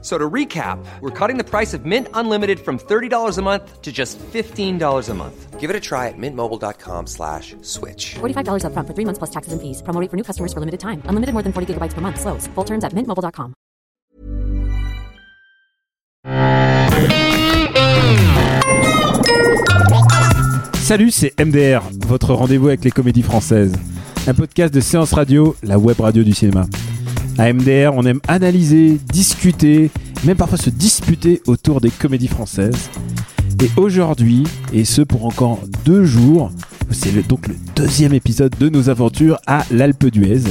So to recap, we're cutting the price of Mint Unlimited from $30 a month to just $15 a month. Give it a try at mintmobile.com slash switch. $45 upfront for three months plus taxes and fees. Promo rate for new customers for limited time. Unlimited more than 40 gigabytes per month. Slows. Full terms at mintmobile.com. Salut, c'est MDR, votre rendez-vous avec les comédies françaises. Un podcast de séance radio, la web radio du cinéma. À MDR, on aime analyser, discuter, même parfois se disputer autour des comédies françaises. Et aujourd'hui, et ce pour encore deux jours, c'est donc le deuxième épisode de nos aventures à l'Alpe d'Huez.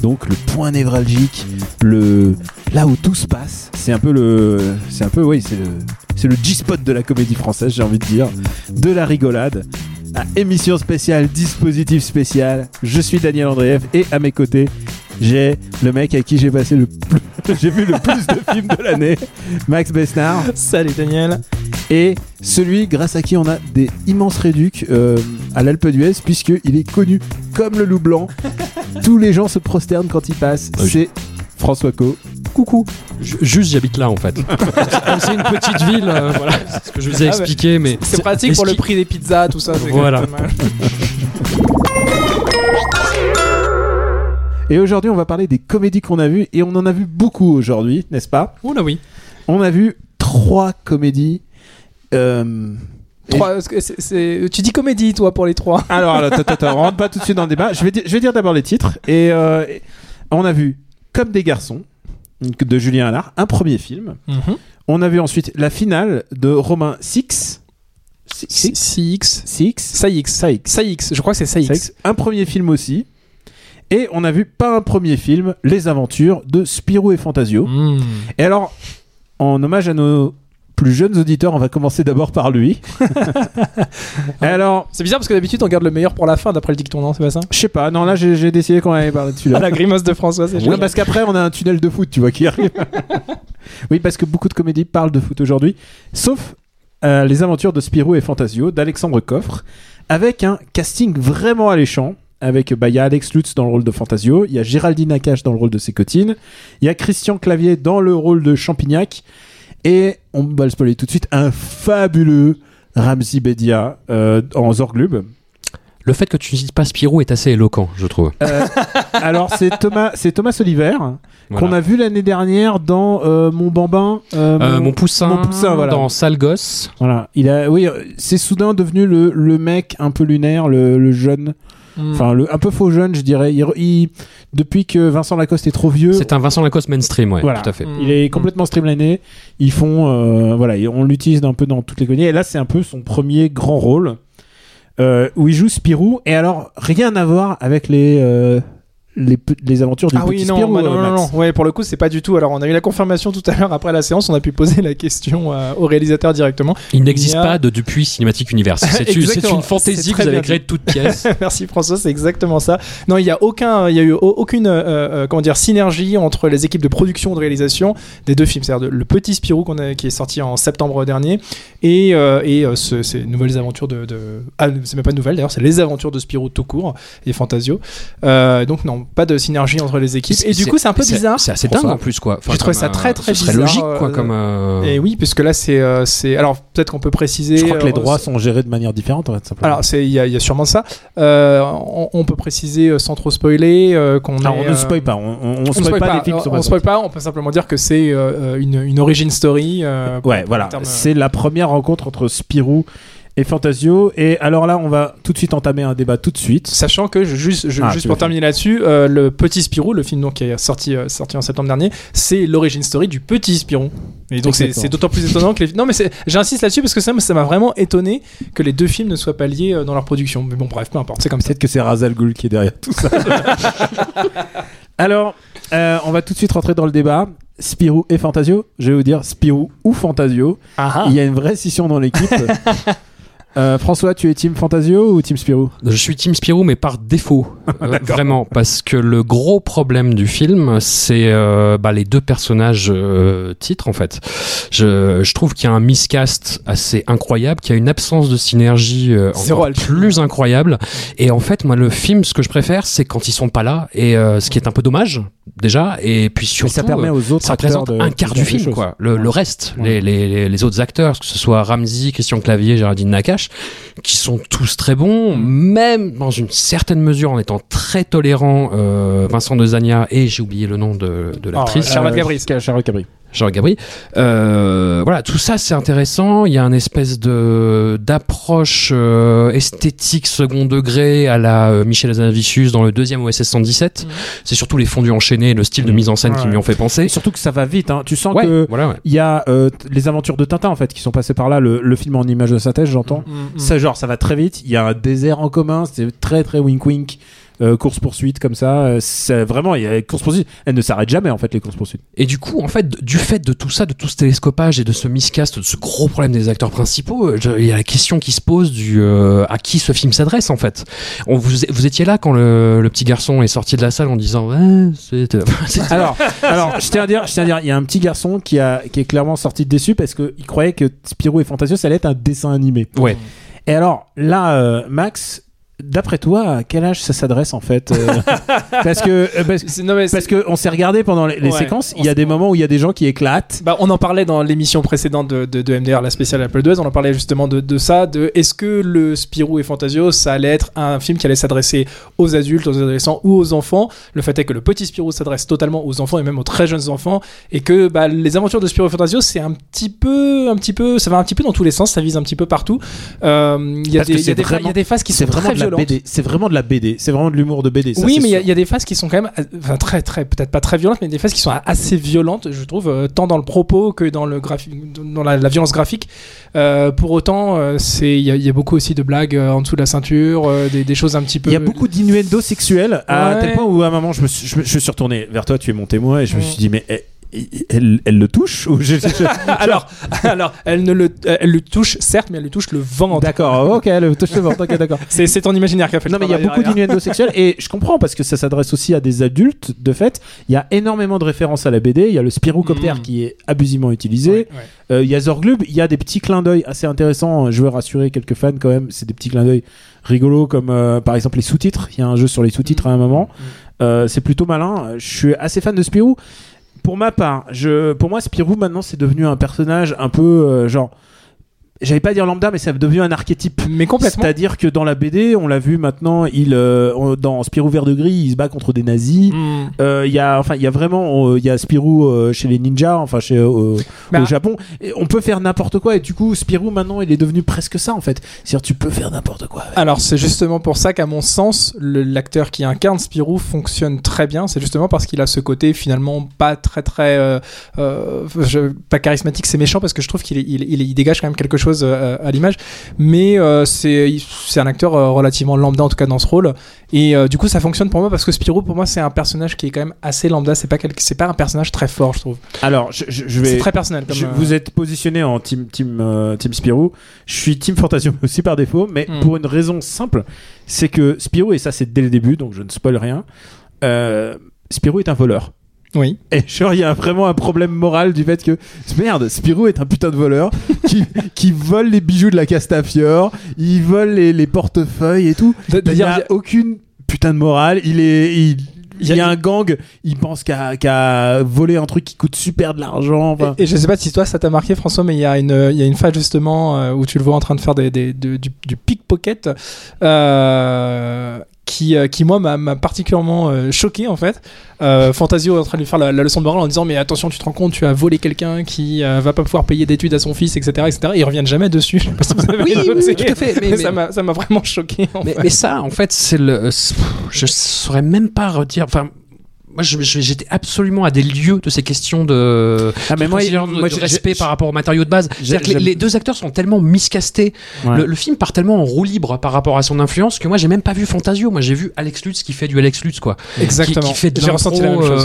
Donc le point névralgique, le là où tout se passe. C'est un peu le, c'est un peu oui, c'est le, c'est le G-spot de la comédie française, j'ai envie de dire, de la rigolade. Émission spéciale, dispositif spécial. Je suis Daniel Andreev et à mes côtés, j'ai le mec à qui j'ai passé le plus, j'ai vu le plus de films de l'année, Max Besnard. Salut Daniel. Et celui grâce à qui on a des immenses réducs euh, à l'Alpe d'Huez, puisqu'il est connu comme le loup blanc. Tous les gens se prosternent quand il passe. Oui. C'est François Co. Coucou. Ju- Juste, j'habite là en fait. Comme c'est une petite ville, euh, voilà, c'est ce que je vous ai Ah ouais. expliqué, mais C'est pratique pour le prix des pizzas, tout ça. c'est Voilà. Et aujourd'hui, on va parler des comédies qu'on a vues, et on en a vu beaucoup aujourd'hui, n'est-ce pas? Oula oui. On a vu trois comédies. Euh, Trois, tu dis comédie, toi, pour les trois? Alors, alors, attends, attends, on rentre pas tout de suite dans le débat. Je vais dire, je vais dire d'abord les titres. Et euh, et on a vu Comme des garçons de Julien Allard, un premier film. On a vu ensuite la finale de Romain Six. Six. CX. Six. Saïx. Saïx. Saïx. Je crois que c'est. Saïx. Un premier film aussi. Et on a vu pas un premier film, Les Aventures de Spirou et Fantasio. Hmm. Et alors, en hommage à nos plus jeunes auditeurs, on va commencer d'abord par lui. alors, C'est bizarre parce que d'habitude, on garde le meilleur pour la fin d'après le dicton, non C'est pas ça? Je sais pas, non, là j'ai j'ai décidé qu'on allait parler de celui-là. Ah, la grimace de François, c'est génial. parce qu'après, on a un tunnel de foot, tu vois, qui arrive. oui, parce que beaucoup de comédies parlent de foot aujourd'hui, sauf euh, Les Aventures de Spirou et Fantasio d'Alexandre Coffre, avec un casting vraiment alléchant. Avec, bah, il y a Alex Lutz dans le rôle de Fantasio, il y a Géraldine Nakache dans le rôle de Sécotine, il y a Christian Clavier dans le rôle de Champignac, et on va le spoiler tout de suite, un fabuleux Ramzi Bedia euh, en Zorglub. Le fait que tu ne dises pas Spirou est assez éloquent, je trouve. Euh, alors c'est Thomas, c'est Thomas Oliver Voilà. qu'on a vu l'année dernière dans euh, Mon Bambin. euh, mon poussin, Mon poussin, voilà. dans Sale Gosse. Voilà, il a, oui, c'est soudain devenu le, le mec un peu lunaire, le, le jeune, Hmm. enfin le un peu faux jeune, je dirais. Il, il- depuis que Vincent Lacoste est trop vieux, C'est un Vincent Lacoste mainstream, ouais, Voilà. tout à fait. Mm. il est complètement streamliné. Ils font, euh, voilà, on l'utilise un peu dans toutes les comédies. Et là, c'est un peu son premier grand rôle euh, où il joue Spirou. Et alors, rien à voir avec les les, aventures du Ah oui, petit non, Spirou. bah non, euh, non, Max. non. Ouais, pour le coup, c'est pas du tout. Alors, on a eu la confirmation tout à l'heure après la séance. On a pu poser la question euh, au réalisateur directement. Il n'existe a- pas de Dupuis Cinematic Universe. C'est une, fantaisie que vous avez créée de toutes pièces. Merci François, c'est exactement ça. Non, il y a aucun, il y a eu au- aucune, euh, euh, comment dire, synergie entre les équipes de production et de réalisation des deux films. C'est-à-dire le petit Spirou qu'on a, qui est sorti en septembre dernier et, euh, et euh, ce- ces nouvelles aventures de, de- ah, c'est même pas nouvelles d'ailleurs, c'est les aventures de Spirou tout court et Fantasio. Euh, donc non, pas de synergie entre les équipes. Et du coup, c'est un peu bizarre. C'est assez dingue en plus, quoi. Enfin, J'ai trouvé comme, ça très, euh, très ce bizarre, logique, quoi, euh, comme. euh, Et oui, puisque là c'est, euh, c'est, alors peut-être qu'on peut préciser. Je crois que les droits sont gérés de manière différente, en fait, simplement. Alors, c'est- il y, a- il y a sûrement ça. Euh, on, on peut préciser sans trop spoiler euh, qu'on on ne spoil pas, on, on, on On spoil pas, les films on spoil pas, on peut simplement dire que c'est euh, une, une origin story. euh, Ouais, voilà. C'est la première rencontre entre Spirou et Fantasio. Et alors là, on va tout de suite entamer un débat tout de suite. Sachant que, je- juste, je- Ah, juste pour terminer là-dessus, euh, le Petit Spirou, le film donc, qui est sorti, euh, sorti en septembre dernier, c'est l'origin story du Petit Spirou. Et donc c'est d'autant plus étonnant que les... Non mais j'insiste là-dessus parce que ça m'a vraiment étonné que les deux films ne soient pas liés euh, dans leur production. Mais bon bref, peu importe, c'est comme ça. Peut-être que c'est Razal Ghul qui est derrière tout ça. alors, on va tout de suite rentrer dans le débat. Spirou et Fantasio. Je vais vous dire Spirou ou Fantasio. Ah, Il y a une vraie scission dans l'équipe. Euh, François, tu es Team Fantasio ou Team Spirou? Je suis Team Spirou, mais par défaut, Euh, vraiment, parce que le gros problème du film, c'est euh, bah, les deux personnages euh, titres en fait. Je, je trouve qu'il y a un miscast assez incroyable, qu'il y a une absence de synergie euh, encore plus incroyable. Et en fait, moi, le film, ce que je préfère, c'est quand ils sont pas là, et euh, ce qui est un peu dommage déjà, et puis surtout. ça permet aux autres ça représente de- un quart de du film, quoi. Le, le reste, Ouais. les, les, les autres acteurs, que ce soit Ramsey, Christian Clavier, Géraldine Nakache, qui sont tous très bons, Mm. même dans une certaine mesure en étant très tolérants. Euh, Vincent Dezania et j'ai oublié le nom de, de l'actrice. Oh, Charlotte Euh, Gabri. Charlotte Gabri. Jean Gabri. Euh, voilà, tout ça c'est intéressant. Il y a un espèce de d'approche euh, esthétique second degré à la euh, Michel Hazanavicius dans le deuxième OSS 117. C'est surtout les fondus enchaînés, et le style de mise en scène qui m'y ont fait penser. Et surtout que ça va vite. Hein. Tu sens Ouais, que voilà. ouais. y a euh, les aventures de Tintin en fait qui sont passées par là. Le, le film en image de synthèse, j'entends. Mm, mm. Ça genre ça va très vite. Il y a un désert en commun. C'est très très wink wink. Euh, course poursuite comme ça. Euh, C'est vraiment il y a course poursuite. Elles ne s'arrêtent jamais en fait les courses poursuites. Et du coup, en fait, du fait de tout ça, de tout ce télescopage et de ce miscast, de ce gros problème des acteurs principaux, euh, il y a la question qui se pose du euh, à qui ce film s'adresse en fait. On, vous, vous étiez là quand le, le petit garçon est sorti de la salle en disant c'est euh, c'est- Alors, alors, je tiens à dire, je tiens à dire, il y a un petit garçon qui a, qui est clairement sorti déçu parce que il croyait que Spirou et Fantasio ça allait être un dessin animé. ouais. Et alors là, euh, Max, d'après toi, à quel âge ça s'adresse en fait euh, Parce que euh, parce, non, parce que on s'est regardé pendant les, les Ouais, séquences, il y a des moments où il y a des gens qui éclatent. Bah, on en parlait dans l'émission précédente de, de, de MDR, la spéciale Apple II. On en parlait justement de, de ça, de est-ce que le Spirou et Fantasio, ça allait être un film qui allait s'adresser aux adultes, aux adolescents ou aux enfants? Le fait est que le petit Spirou s'adresse totalement aux enfants et même aux très jeunes enfants, et que bah, les aventures de Spirou et Fantasio, c'est un petit peu, un petit peu, ça va un petit peu dans tous les sens, ça vise un petit peu partout. Euh, Il y, a des- y, y a phases qui sont vraiment très BD. C'est vraiment de la BD. C'est vraiment de l'humour de BD. ça, oui, mais il y a- y, des phases qui sont quand même, enfin très très, peut-être pas très violentes, mais des phases qui sont assez violentes, je trouve, euh, tant dans le propos que dans le graphique, dans la, la violence graphique. Euh, pour autant, euh, c'est, il y, a- il y a beaucoup aussi de blagues en dessous de la ceinture, des, des choses un petit peu. Il y a beaucoup d'innuendo sexuels à Ouais. tel point où à un moment je me suis, je, me- je suis retourné vers toi, tu es mon témoin et je me suis dit mais elle, elle, elle le touche ou je- je- je- alors, alors, elle ne le, elle le touche certes, mais elle lui touche le ventre. D'accord, ok, elle touche le ventre, ok, d'accord. C'est, c'est ton imaginaire qui a fait. le Non mais il y a beaucoup derrière. d'innuendo sexuels et je comprends parce que ça s'adresse aussi à des adultes de fait. Il y a énormément de références à la BD. Il y a le Spirocopter Mm. qui est abusivement utilisé. Ouais, ouais. Euh, Il y a Zorglub. Il y a des petits clins d'œil assez intéressants. Je veux rassurer quelques fans quand même. C'est des petits clins d'œil rigolos comme euh, par exemple les sous-titres. Il y a un jeu sur les sous-titres à un moment. Euh, c'est plutôt malin. Je suis assez fan de Spirou. Pour ma part, je, pour moi, Spirou maintenant c'est devenu un personnage un peu euh, genre. J'allais pas dire lambda, mais c'est devenu un archétype. Mais complètement. C'est-à-dire que dans la BD, on l'a vu maintenant, il euh, dans Spirou vert de gris, il se bat contre des nazis. Mm. Euh, Il y a enfin il y a vraiment il y a Spirou euh, chez les ninjas, enfin chez euh, Bah, au Japon. Et on peut faire n'importe quoi et du coup Spirou maintenant il est devenu presque ça en fait. C'est-à-dire tu peux faire n'importe quoi. avec. Alors c'est justement pour ça qu'à mon sens, l'acteur qui incarne Spirou fonctionne très bien. C'est justement parce qu'il a ce côté finalement pas très très je- pas charismatique, c'est méchant parce que je trouve qu'il est- il, il- il dégage quand même quelque chose euh, à l'image. Mais euh, c'est un acteur euh, relativement lambda en tout cas dans ce rôle. Et du coup ça fonctionne pour moi parce que Spirou pour moi c'est un personnage qui est quand même assez lambda. C'est pas c'est pas un personnage très fort je trouve. Alors je, vais C'est très personnel. Comme, je- vous êtes positionné en team team team Spirou. Je suis team Fantasio aussi par défaut, mais Mm. pour une raison simple, c'est que Spirou et ça c'est dès le début donc je ne spoil rien. Euh, Spirou est un voleur. Oui. Et genre, il y a vraiment un problème moral du fait que merde, Spirou est un putain de voleur qui, qui vole les bijoux de la Castafiore, il vole les, les portefeuilles et tout. Il n'y a aucune putain de morale. Il est, il, y y a- un gang, il pense qu'à qu'à voler un truc qui coûte super de l'argent. enfin. Et, et je sais pas si toi ça t'a marqué François, mais il y a une, il y a une phase justement euh, où tu le vois en train de faire des, des- de- du, du pickpocket euh, qui, euh, qui moi m'a particulièrement euh, choqué en fait. Euh, Fantasio est en train de lui faire la, la leçon de morale en disant mais attention tu te rends compte tu as volé quelqu'un qui euh, va pas pouvoir payer d'études à son fils etc etc. Et ils reviennent jamais dessus. Je sais pas si vous avez Oui, oui, noté. oui, tout à fait, mais- ça mais- m'a ça m'a vraiment choqué. En Mais, fait. mais ça, en fait, c'est le. Je saurais même pas redire. Enfin, moi, j'étais absolument à des lieux de ces questions de, Ah, mais de moi, moi, de respect par rapport au matériau de base. C'est-à-dire que les, deux acteurs sont tellement miscastés. Ouais. Le, le film part tellement en roue libre par rapport à son influence que moi, j'ai même pas vu Fantasio. Moi, j'ai vu Alex Lutz qui fait du Alex Lutz, quoi. Exactement. Qui, qui fait de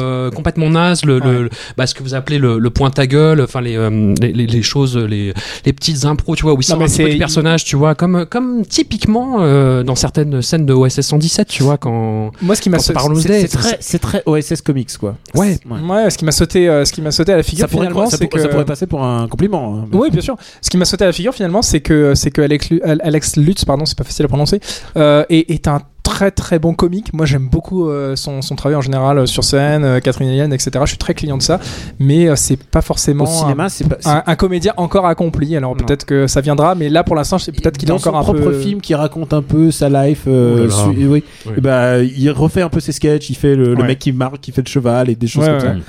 euh, complètement naze, le, le- bah, ce que vous appelez le, le point à gueule, enfin les, euh, les, les- les choses, les, les petites impros, tu vois, où il sort mais un petit personnage, tu vois, comme, comme typiquement euh, dans certaines scènes de OSS 117, tu vois, quand. Moi, ce qui m'a c'est- très, c'est très OSS Comics, quoi. Ouais. ouais, ce qui m'a sauté, euh, ce qui m'a sauté à la figure Ça pourrait, finalement, ça, c'est pour- que ça pourrait passer pour un compliment. hein. Oui, bien sûr. Ce qui m'a sauté à la figure finalement, c'est que c'est que Alex, Lu- Alex Lutz, pardon, c'est pas facile à prononcer, euh, est, est un très très bon comique. Moi, j'aime beaucoup euh, son, son travail en général euh, sur scène, euh, Catherine Hélène, etc. Je suis très client de ça, mais euh, c'est pas forcément Au cinéma, c'est pas. c'est- un, un comédien encore accompli. Alors Non. peut-être que ça viendra, mais là pour l'instant, c'est peut-être qu'il est dans encore son un propre peu. film qui raconte un peu sa life. euh, Oh là là. su- oui. Et bah, il refait un peu ses sketchs. Il fait le, mec qui marque, qui fait le cheval et des choses Ouais, comme ouais.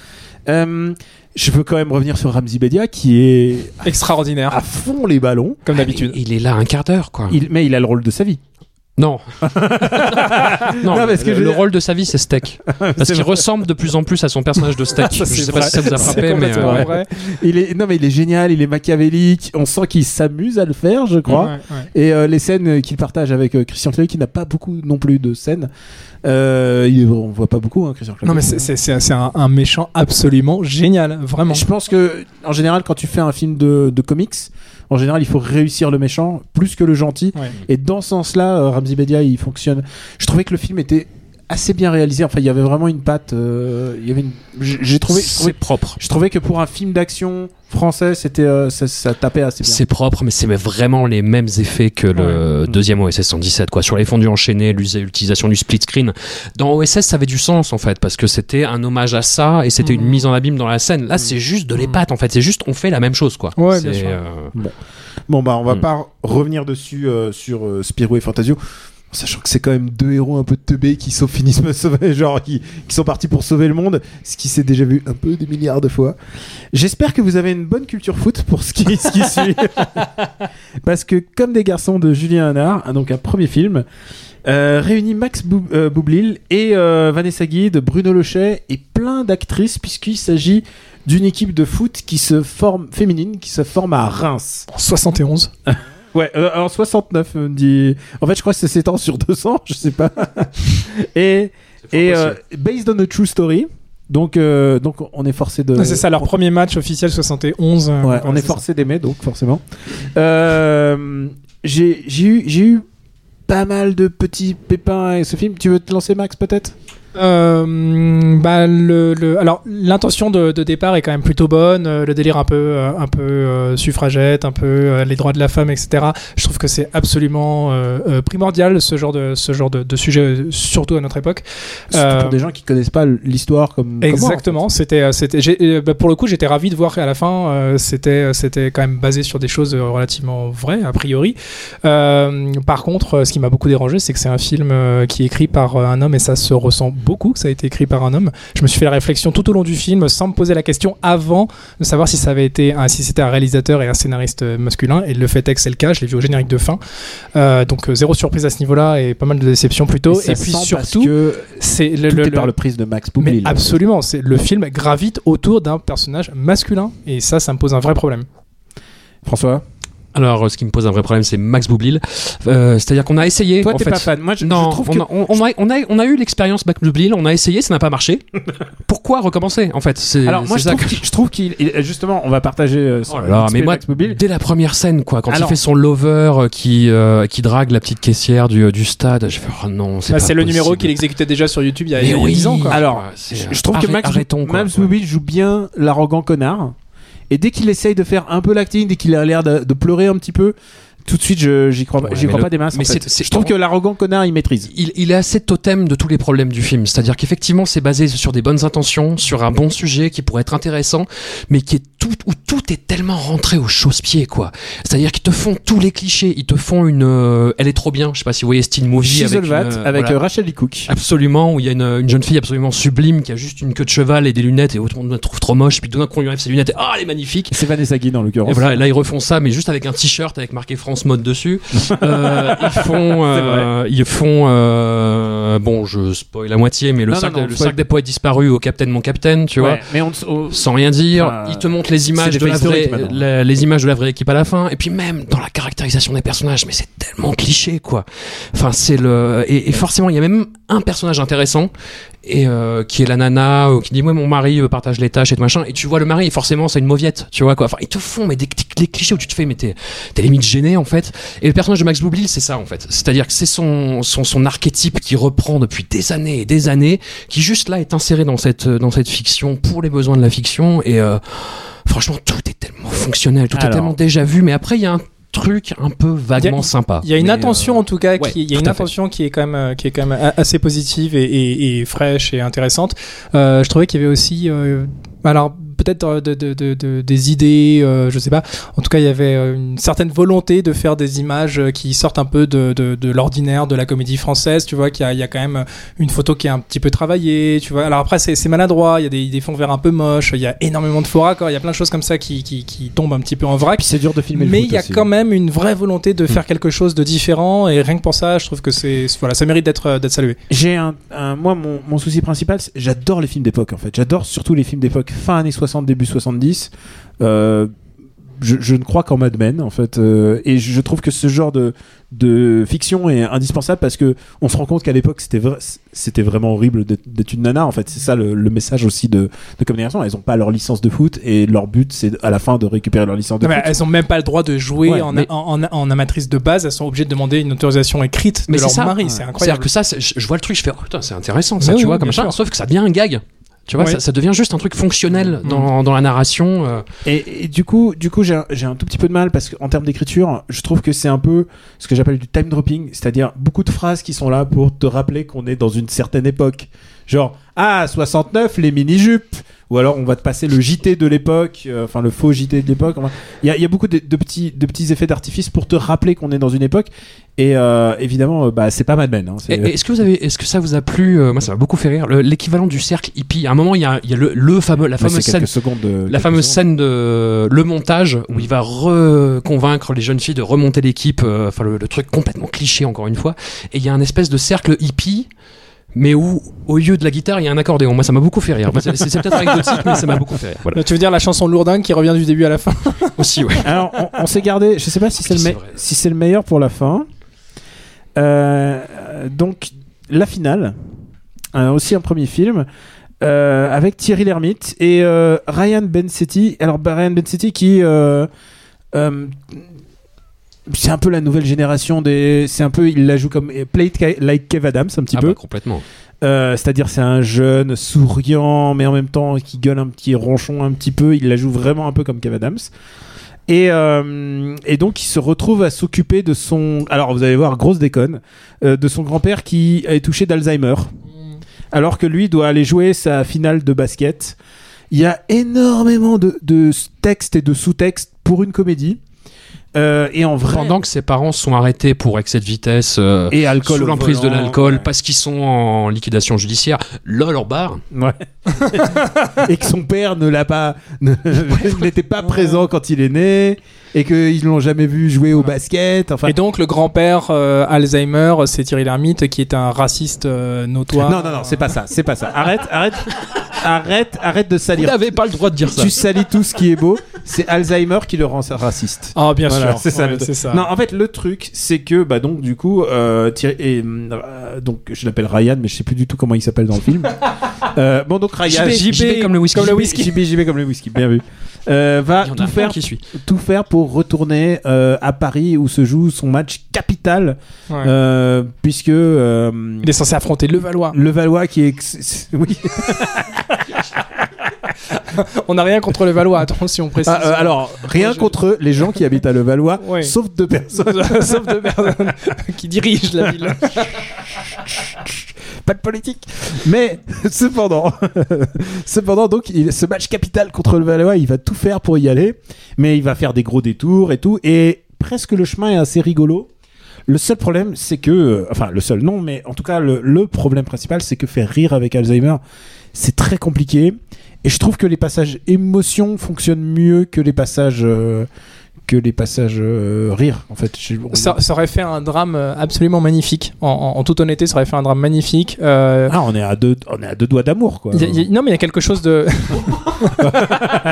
ça. Euh, je veux quand même revenir sur Ramzi Bedia qui est Extraordinaire, à fond les ballons. comme d'habitude. Il, il est là un quart d'heure, quoi. Il, mais il a le rôle de sa vie. Non. non, Non, parce que le, rôle de sa vie, c'est Steak. Parce qu'il ressemble de plus en plus à son personnage de Steak. Ça, je c'est sais pas si ça vous a frappé, mais. euh, vrai. Il est non mais il est génial, il est machiavélique. On sent qu'il s'amuse à le faire, je crois. Ouais, ouais. Et euh, les scènes qu'il partage avec euh, Christian Clavier, qui n'a pas beaucoup non plus de scènes. Euh, il on voit pas beaucoup, hein, Christian Clavier. Non mais c'est- un, un méchant absolument génial, vraiment. Je pense que en général, quand tu fais un film de, de comics, en général, il faut réussir le méchant plus que le gentil. Ouais. Et dans ce sens-là, euh, Ramzi Bedia, il fonctionne. Je trouvais que le film était assez bien réalisé. Enfin, il y avait vraiment une patte. euh, il y avait une... J'ai trouvé. C'est propre. je trouvais que pour un film d'action français, c'était euh, ça, ça tapait assez bien. C'est propre, mais c'est vraiment les mêmes effets que le Ouais. deuxième OSS 117, quoi. Sur les fondus enchaînés, l'utilisation du split screen. Dans OSS, ça avait du sens, en fait, parce que c'était un hommage à ça et c'était une Mhm. mise en abîme dans la scène. Là, c'est juste de l'épate, en fait. C'est juste, on fait la même chose, quoi. Ouais, bien sûr. euh, Bon, bah, on va pas revenir dessus euh, sur euh, Spirou et Fantasio. Sachant que c'est quand même deux héros un peu teubés qui sauf finissent me sauver, genre qui, qui sont partis pour sauver le monde, ce qui s'est déjà vu un peu des milliards de fois. J'espère que vous avez une bonne culture foot pour ce qui, ce qui suit. Parce que comme des garçons de Julien Hanard, donc un premier film, euh, réunit Max Bou- euh, Boublil et euh, Vanessa Guide, Bruno Lochet et plein d'actrices puisqu'il s'agit d'une équipe de foot qui se forme féminine qui se forme à Reims. 71. Ouais, euh, en 69, me dit. En fait, je crois que ça s'étend sur 200, je sais pas. et et euh, based on a true story. Donc, euh, donc on est forcé de. c'est ça, leur premier match officiel 71. euh, Ouais, on est c'est forcé d'aimer, donc forcément. Euh, j'ai j'ai eu j'ai eu pas mal de petits pépins avec ce film. Tu veux te lancer, Max, peut-être? Euh, bah, le, le- alors l'intention de, de départ est quand même plutôt bonne, euh, le délire un peu, euh, un peu euh, suffragette, un peu euh, les droits de la femme, etc. Je trouve que c'est absolument euh, primordial ce genre de, ce genre de, de sujet, surtout à notre époque. Surtout pour des gens qui connaissent pas l'histoire comme. comme moi, en Exactement, c'était, c'était, bah, pour le coup, j'étais ravi de voir qu'à la fin, euh, c'était, c'était quand même basé sur des choses relativement vraies a priori. Euh, par contre, ce qui m'a beaucoup dérangé, c'est que c'est un film qui est écrit par un homme et ça se ressent beaucoup que ça a été écrit par un homme. Je me suis fait la réflexion tout au long du film sans me poser la question avant de savoir si ça avait été, un, si c'était un réalisateur et un scénariste euh, masculin. Et le fait est que c'est le cas. Je l'ai vu au générique de fin. Euh, donc euh, zéro surprise à ce niveau-là et pas mal de déceptions plutôt. Et, puis surtout, c'est le, tout le- est le- par le prisme de Max mais Boublil. absolument, c'est le film gravite autour d'un personnage masculin et ça, ça me pose un vrai problème. François? Alors, euh, ce qui me pose un vrai problème, c'est Max Boublil. Euh, C'est-à-dire qu'on a essayé. Toi, t'es pas fan. Moi, je, non, je trouve on, que. a, on, on a, on, a, on a eu l'expérience Max Boublil, on a essayé, ça n'a pas marché. Pourquoi recommencer en fait? C'est Alors, moi, je ça trouve, que- qu'il- je trouve qu'il. il- Justement, on va partager. euh, son Oh là là, XP mais moi, Max Boublil. dès la première scène, quoi, quand Alors- il fait son lover euh, qui, euh, qui drague la petite caissière du, du stade, je fais oh non, c'est Bah, pas c'est le numéro qu'il exécutait déjà sur YouTube il y a, il y a Mais oui. 10 ans. Quoi. Alors, Ouais, c'est- je, je trouve que Max, arrêtons, quoi. Max Ouais. Boublil joue bien l'arrogant connard. Et dès qu'il essaye de faire un peu l'acting, dès qu'il a l'air de, de pleurer un petit peu, tout de suite, je- j'y crois, pas- Ouais, j'y crois le- pas des masses. en mais fait. c'est- c'est- je trouve que l'arrogant connard, il maîtrise. il, il est assez totem de tous les problèmes du film. C'est-à-dire qu'effectivement, c'est basé sur des bonnes intentions, sur un bon sujet qui pourrait être intéressant, mais qui est tout, où tout est tellement rentré au chausse-pied, quoi. C'est-à-dire qu'ils te font tous les clichés. Ils te font une, euh, elle est trop bien. Je sais pas si vous voyez Steel Movie avec, une, euh, avec voilà. euh, Rachel Cook. Absolument, où il y a une, une jeune fille absolument sublime qui a juste une queue de cheval et des lunettes et tout le monde la trouve trop moche. Puis tout d'un coup, on lui enlève ses lunettes et ah, elle est magnifique. C'est Vanessa Guy, en Et l'occurrence. voilà, et là ils refont ça, mais juste avec un t-shirt avec marqué France on se mode dessus. Euh, ils font, euh, ils font, euh, bon, je spoil la moitié, mais le, Non, sac, non, non, le sac des poètes disparus au Capitaine mon Capitaine, tu vois. Ouais, mais on, on- Sans rien dire, ils te montrent les images de la vraie, la- les images de la vraie équipe à la fin, et puis même dans la caractérisation des personnages, mais c'est tellement cliché quoi. Enfin c'est le et, et forcément il y a même un personnage intéressant et euh, qui est la nana euh, qui dit ouais mon mari euh, partage les tâches et tout machin et tu vois le mari forcément c'est une mauviette tu vois quoi. Enfin ils te font mais des, des clichés où tu te fais mais t'es t'es limite gêné en fait. Et le personnage de Max Boublil c'est ça en fait. C'est-à-dire que c'est son, son son archétype qui reprend depuis des années et des années, qui juste là est inséré dans cette dans cette fiction pour les besoins de la fiction et euh, franchement tout est tellement fonctionnel, tout est tellement déjà vu, mais après il y a un truc un peu vaguement sympa. Il y a une attention euh, en tout cas, ouais, qui, il y a une à fait. attention qui est quand même euh, qui est quand même a- assez positive et, et- et fraîche et intéressante. Euh, je trouvais qu'il y avait aussi, euh, alors peut-être euh, de, de- de- de- des idées, euh, je sais pas. En tout cas, il y avait euh, une certaine volonté de faire des images euh, qui sortent un peu de, de- de l'ordinaire de la comédie française. Tu vois qu'il y a, il y a quand même une photo qui est un petit peu travaillée. Tu vois. Alors après, c'est maladroit. Il y a des, des fonds verts un peu moches. Il y a énormément de faux raccords. Il y a plein de choses comme ça qui, qui, qui tombent un petit peu en vrac. c'est dur de filmer le Mais il y a aussi. quand même une vraie volonté de Mm. faire quelque chose de différent et rien que pour ça, je trouve que c'est voilà, ça mérite d'être d'être salué. J'ai un, un- moi mon, mon souci principal, j'adore les films d'époque en fait. J'adore surtout les films d'époque fin années 60 début 70. Euh, je, je ne crois qu'en Mad Men en fait euh, et je, je trouve que ce genre de de fiction est indispensable parce que on se rend compte qu'à l'époque c'était vrai, c'était vraiment horrible d'être une nana en fait c'est ça le, le message aussi de de communication elles ont pas leur licence de foot et leur but c'est à la fin de récupérer leur licence de mais foot elles ont même pas le droit de jouer Ouais, en, mais- en, en- en amatrice de base, elles sont obligées de demander une autorisation écrite Mais de c'est leur ça. mari, Ouais. c'est C'est-à-dire incroyable. que ça, je, je vois le truc, je fais oh putain c'est intéressant ça, Mais tu oui, vois oui, comme ça. sûr. Sauf que ça devient un gag. Tu vois, Ouais. ça, ça devient juste un truc fonctionnel Mm. dans, dans la narration. euh. Et, et du coup, du coup, j'ai un, j'ai un tout petit peu de mal parce qu'en termes d'écriture, je trouve que c'est un peu ce que j'appelle du time dropping, c'est-à-dire beaucoup de phrases qui sont là pour te rappeler qu'on est dans une certaine époque. Genre, ah, 69, les mini-jupes. Ou alors, on va te passer le JT de l'époque, euh, enfin le faux JT de l'époque. Enfin, Il y, a, il y a beaucoup de, de petits, de petits effets d'artifice pour te rappeler qu'on est dans une époque. Et euh, évidemment, euh, bah, c'est pas Mad Men. Hein, Est-ce que vous avez, est-ce que ça vous a plu euh, Moi, ça m'a beaucoup fait rire. Le- L'équivalent du cercle hippie? À un moment, il y a, il y a le, le fameux, la fameuse scène de- la fameuse secondes. scène de le montage où il va reconvaincre les jeunes filles de remonter l'équipe, euh, enfin le, le truc complètement cliché encore une fois. Et il y a un espèce de cercle hippie, mais où au lieu de la guitare il y a un accordéon. Moi ça m'a beaucoup fait rire. C'est c'est peut-être anecdotique, mais ça m'a beaucoup fait rire. Voilà. Tu veux dire la chanson lourdingue qui revient du début à la fin? Aussi ouais. Alors, on, on s'est gardé. Je sais pas si c'est le, C'est me- vrai. si c'est le meilleur pour la fin. Euh, donc, la finale. Euh, aussi un premier film. euh, avec Thierry Lhermitte et euh, Ryan Bensetti. Alors, bah, Ryan Bensetti qui. C'est un peu la nouvelle génération des. C'est un peu. Il la joue comme. Play it like Kev Adams, un petit Ah peu. bah, complètement. Euh, C'est-à-dire, c'est un jeune souriant, mais en même temps qui gueule un petit ronchon un petit peu. Il la joue vraiment un peu comme Kev Adams. Et, euh, et donc, il se retrouve à s'occuper de son. Alors, vous allez voir, grosse déconne. euh, de son grand-père qui est touché d'Alzheimer. Alors que lui doit aller jouer sa finale de basket. Il y a énormément de, de textes et de sous-textes pour une comédie. Euh, et en vrai. Pendant que ses parents sont arrêtés pour excès de vitesse. euh, et alcool sous l'emprise de l'alcool ouais. parce qu'ils sont en liquidation judiciaire, lol hors bar. Ouais. et que son père ne l'a pas, ne- n'était pas présent quand il est né, et qu'ils l'ont jamais vu jouer au basket. Enfin, Et donc le grand-père euh, Alzheimer, c'est Thierry Lhermitte qui est un raciste euh, notoire. non, non, non, c'est pas ça, c'est pas ça. Arrête, arrête, arrête, arrête de Vous salir. n'avez pas le droit de dire ça. Tu salis tout ce qui est beau. C'est Alzheimer qui le rend raciste. Ah bien Voilà, sûr, c'est ça, Ouais. Non, en fait, le truc, c'est que, bah, donc, du coup, euh, Thierry- et, euh, donc, je l'appelle Ryan, mais je sais plus du tout comment il s'appelle dans le film. Euh, bon, donc, Ryan. JB, comme le whisky. Comme le whisky. JB, JB comme le whisky, bien vu. Euh, va tout faire, qui suit. tout faire pour retourner euh, à Paris où se joue son match capital, Ouais. euh, puisque euh, Il est censé affronter le Valois. le Valois qui est, oui. On n'a rien contre le Valois, attention, précise. Ah, euh, alors rien je- contre les gens qui habitent à Levallois, Ouais. sauf deux personnes. Sauf deux personnes qui dirigent la ville. pas de politique. Mais cependant, cependant donc il- ce match capital contre le Valois, il va tout faire pour y aller, mais il va faire des gros détours et tout, et presque le chemin est assez rigolo. Le seul problème, c'est que, euh, enfin le seul non, mais en tout cas le, le problème principal, c'est que faire rire avec Alzheimer, c'est très compliqué. Et je trouve que les passages émotion fonctionnent mieux que les passages euh, que les passages euh, rire. En fait, Je- on- Ça, ça aurait fait un drame euh, absolument magnifique. En, en- en toute honnêteté, ça aurait fait un drame magnifique. Euh, Ah, on est à deux, on est à deux doigts d'amour, quoi. il y a- il y a- non, mais il y a quelque chose de.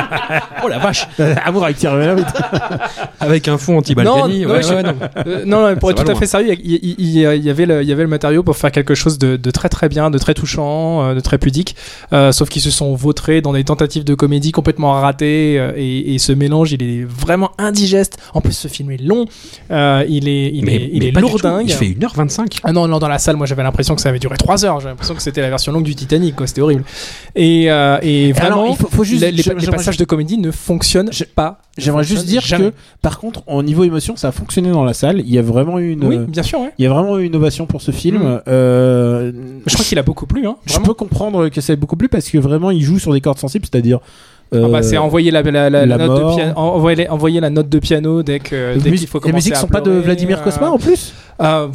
Vache amour avec Thierry Miller, vite. Avec un fond anti-Balkany. Non, ouais, ouais, je- ouais, non. Euh, non, non, pour Ça être tout à loin. fait sérieux, il y, avait le, il y avait le matériau pour faire quelque chose de, de très très bien, de très touchant, euh, de très pudique. Euh, sauf qu'ils se sont vautrés dans des tentatives de comédie complètement ratées euh, et, et ce mélange, il est vraiment indigeste. En plus, ce film est long, euh, il est, il mais est, il mais est lourdingue. Il fait 1h25. Ah non, non, dans la salle, moi j'avais l'impression que ça avait duré 3 heures. J'avais l'impression que c'était la version longue du Titanic, quoi. C'était horrible. Et, euh, et Alors, vraiment, il faut- faut juste- les, les- j'aimerais- les passages de comédie ne fonctionnent Je- pas. J'aimerais juste dire que, par contre, au niveau émotion, ça a fonctionné dans la salle. Il y a vraiment eu une. Oui, bien sûr, ouais. il y a vraiment eu une ovation pour ce film. Mm. Euh, Je crois qu'il a beaucoup plu, hein. je peux comprendre que ça ait beaucoup plu parce que vraiment, il joue sur des cordes sensibles, c'est-à-dire. Ah bah, euh, c'est envoyer la, la, la, la note de piano, envoyer, envoyer la note de piano dès que les dès qu'il faut les commencer musiques à sont pas de Vladimir euh, Cosma en plus ah,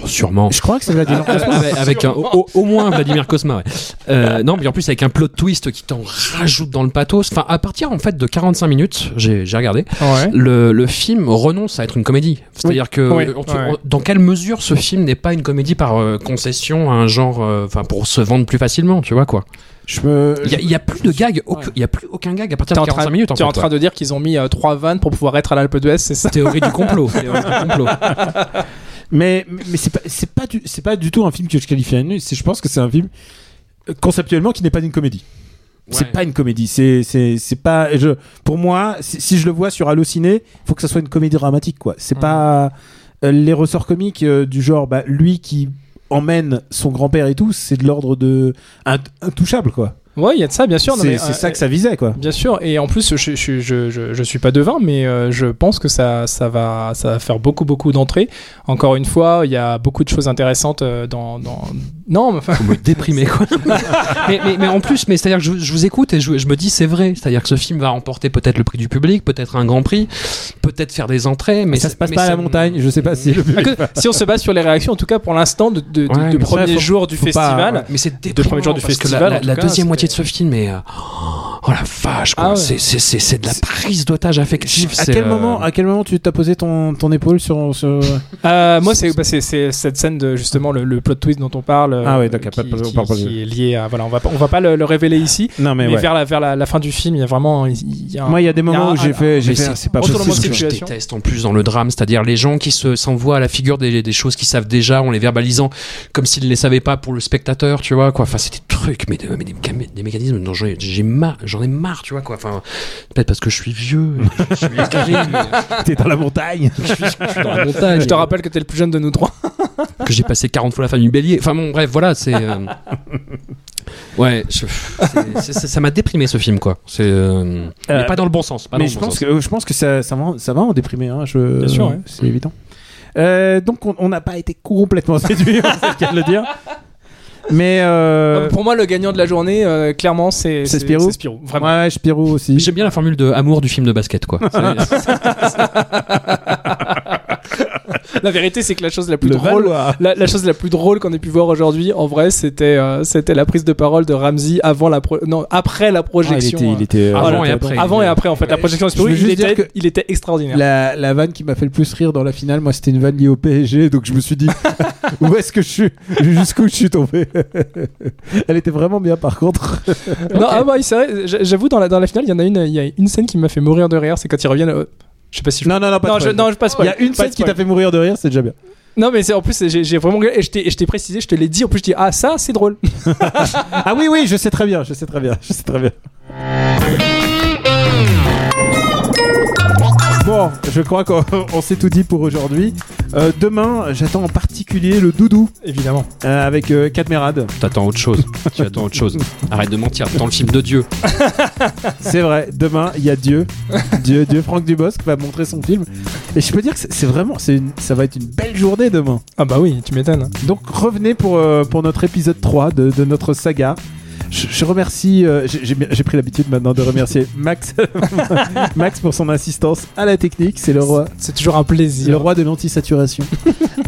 Oh, sûrement. Je crois que c'est Vladimir Ah, Cosma. avec, avec un, au, au moins Vladimir Cosma, ouais. Euh, non, mais en plus avec un plot twist qui t'en rajoute dans le pathos. Enfin, à partir en fait de 45 minutes, j'ai regardé, ouais. le, le film renonce à être une comédie. C'est-à-dire que Oui, en- ouais. dans quelle mesure ce film n'est pas une comédie par euh, concession à un genre, euh, enfin pour se vendre plus facilement, tu vois quoi. Je me. Il y, a- plus de gags, aucun- il y a plus aucun gag à partir de en, train, 45 minutes en t'es en train de dire qu'ils ont mis euh, trois vannes pour pouvoir être à l'Alpe d'Huez, c'est ça? Théorie du complot. Théorie du complot. Mais, mais c'est pas, c'est pas, du, c'est pas du tout un film que je qualifie à nul. C'est, je pense que c'est un film euh, conceptuellement qui n'est pas une comédie. C'est Ouais. pas une comédie. C'est, c'est, c'est pas. Je, pour moi, si, je le vois sur Allociné, il faut que ça soit une comédie dramatique, quoi. C'est Mhm. pas euh, les ressorts comiques euh, du genre, bah, lui qui emmène son grand-père et tout, c'est de l'ordre de int- intouchable, quoi. Ouais, il y a de ça, bien sûr. c'est, mais, c'est euh, ça que ça visait, quoi. Bien sûr, et en plus, je, je, je, je, je suis pas devin, mais euh, je pense que ça, ça, va, ça va faire beaucoup, beaucoup d'entrées. Encore une fois, il y a beaucoup de choses intéressantes euh, dans. dans... Non, mais enfin. Faut me déprimer quoi. mais, mais, mais en plus, mais c'est-à-dire que je, je vous écoute et je, je me dis c'est vrai. C'est-à-dire que ce film va remporter peut-être le prix du public, peut-être un grand prix, peut-être faire des entrées, mais ça se passe mais pas à la montagne. Je sais pas si. si on se base sur les réactions, en tout cas pour l'instant, de, de, de- Ouais, de premier jour du pas- festival. ouais. Mais c'est Deux déprimant premiers jours du festival, la, deuxième moitié de ce film est euh, oh la vache quoi. Ah ouais. C'est- c'est c'est c'est de la prise d'otage affectif. À quel euh, moment, à quel moment tu t'as posé ton, ton épaule sur, sur... Euh, moi, c'est bah, c'est- c'est cette scène de justement le, le plot twist dont on parle. Ah ouais, d'accord, qui, pas- qui- pas- pas- qui est lié à. Voilà, on va pas, on va pas le, le révéler ici. Non mais, Mais, ouais. vers, la, vers la, la fin du film, il y a vraiment. Il y a un- Moi, il y a des moments où j'ai fait, j'ai Mais fait, c'est- c'est pas possible. ce que je déteste en plus dans le drame, c'est-à-dire les gens qui se s'envoient à la figure des, des choses qu'ils savent déjà en les verbalisant comme s'ils ne les savaient pas pour le spectateur, tu vois quoi. Enfin, c'est des trucs, mais, de- mais des, méca- des mécanismes dont j'ai j'ai marre, j'en ai marre, tu vois quoi. Enfin, peut-être parce que je suis vieux, je suis mais T'es dans la montagne. je suis, je suis dans la montagne. Je te rappelle que t'es le plus jeune de nous trois. que j'ai passé 40 fois la famille Bélier. Enfin bon, bref, voilà, c'est. euh, Ouais, je- ça m'a déprimé ce film, quoi. C'est. euh, mais Euh, pas dans le bon sens. Pas dans Mais le je bon pense sens. que, je pense que ça, ça va, ça va en déprimer. Hein, je, Bien sûr, ouais. c'est évident. Euh, donc on on n'a pas été complètement séduit, c'est le cas de le dire. Mais euh, Pour moi, le gagnant de la journée, euh, clairement, c'est C'est Spirou C'est Spirou, vraiment. ouais, Spirou aussi. J'aime bien la formule de amour du film de basket, quoi. La vérité, c'est que la chose la plus Le drôle. La, la chose la plus drôle qu'on ait pu voir aujourd'hui, en vrai, c'était euh, c'était la prise de parole de Ramsey avant la pro- non après la Ah, il projection. était, il euh, était, euh, Avant et après. avant et après en fait la projection je veux il était, que- il était extraordinaire. La, la vanne qui m'a fait le plus rire dans la finale, moi, c'était une vanne liée au PSG, donc je me suis dit, où est-ce que je suis Jusqu'où je suis tombé? Elle était vraiment bien, par contre. Non, ah c'est vrai. j'- J'avoue dans la dans la finale, il y en a une, il y a une scène qui m'a fait mourir de rire, c'est quand ils reviennent. euh, je sais pas si je Non, non, non, pas non, de je, non, je passe pas. Il y a une scène qui t'a fait mourir de rire, c'est déjà bien. Non, mais c'est en plus, j'ai vraiment. Et je t'ai et je t'ai précisé, je te l'ai dit. En plus, je dis, ah, ça, c'est drôle. Ah oui, oui, je sais très bien, je sais très bien, je sais très bien. Bon, je crois qu'on on s'est tout dit pour aujourd'hui. Euh, demain, j'attends en particulier le doudou Évidemment. euh, avec euh, Katmerad. T'attends autre chose. Tu attends autre chose. Arrête de mentir. T'attends le film de Dieu. C'est vrai, demain, il y a Dieu. Dieu, Dieu Franck Dubosc va montrer son film. Et je peux dire que c'est vraiment, une- ça va être une belle journée demain. Ah, bah oui, tu m'étonnes. Donc revenez pour, euh, pour notre épisode 3 de, de notre saga. Je, je remercie, euh, j'ai- pris l'habitude maintenant de remercier Max, Max pour son assistance à la technique. C'est le roi, C'est toujours un le plaisir. roi de l'antisaturation.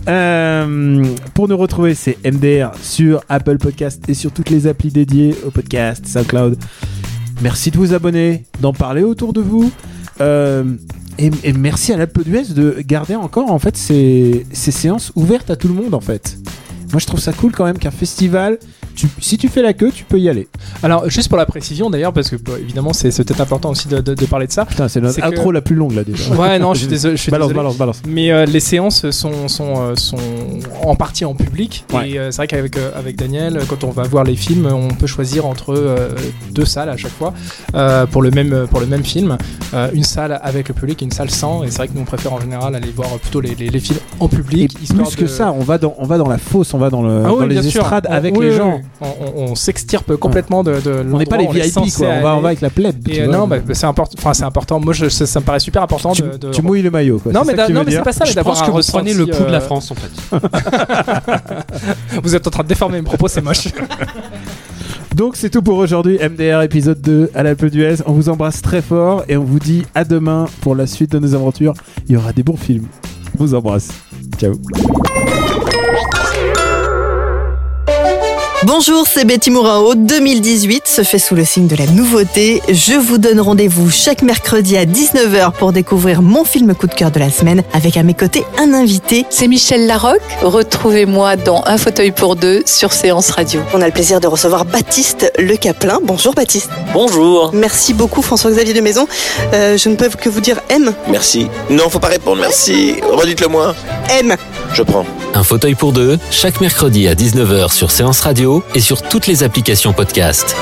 Euh, pour nous retrouver, c'est MDR sur Apple Podcast et sur toutes les applis dédiées au podcast, SoundCloud. Merci de vous abonner, d'en parler autour de vous. Euh, et, et merci à l'Alpe d'Huez de garder encore en fait ces, ces séances ouvertes à tout le monde en fait. Moi je trouve ça cool quand même qu'un festival, si tu fais la queue, tu peux y aller. Alors, juste pour la précision d'ailleurs, parce que bon, évidemment, c'est peut-être important aussi de, de- de parler de ça. Putain, c'est notre que- intro la plus longue là déjà. Ouais, non, je suis désolé. Je suis balance, désolé. balance, balance. Mais euh, les séances sont, sont, euh, sont en partie en public. Ouais. Et euh, c'est vrai qu'avec euh, avec Daniel, quand on va voir les films, on peut choisir entre euh, deux salles à chaque fois euh, pour, le même, pour le même film. Euh, une salle avec le public et une salle sans. Et c'est vrai que nous, on préfère en général aller voir plutôt les, les, les films en public. plus que de- ça, on va dans, on va dans la fosse, on va dans, le, Ah oui, dans les estrades On- avec oui, les oui, gens. oui. On, on- on s'extirpe complètement de, de On n'est pas les VIP censé quoi, on va, on va avec la plèbe. Et euh, non, bah, c'est important. Enfin, c'est important. Moi, je, ça, ça me paraît super important tu, de. de- tu mouilles le maillot quoi. Non, mais, c'est pas ça. mais Je d'avoir pense que vous prenez le pouls de la euh, France en fait. Vous êtes en train de déformer mes propos, c'est moche. Donc c'est tout pour aujourd'hui, MDR épisode 2 à l'Alpe d'Huez. On vous embrasse très fort et on vous dit à demain pour la suite de nos aventures. Il y aura des bons films. On vous embrasse. Ciao. Bonjour, c'est Betty Morinho. 2018 se fait sous le signe de la nouveauté. Je vous donne rendez-vous chaque mercredi à 19h pour découvrir mon film coup de cœur de la semaine avec à mes côtés un invité. C'est Michel Larocque. Retrouvez-moi dans Un fauteuil pour deux sur Séance Radio. On a le plaisir de recevoir Baptiste Le Caplin. Bonjour Baptiste. Bonjour. Merci beaucoup François-Xavier de Maison. Euh, je ne peux que vous dire M. Merci. Non, faut pas répondre, merci. Redites-le moi. M. Je prends. Un fauteuil pour deux, chaque mercredi à 19h sur Séance Radio et sur toutes les applications podcast.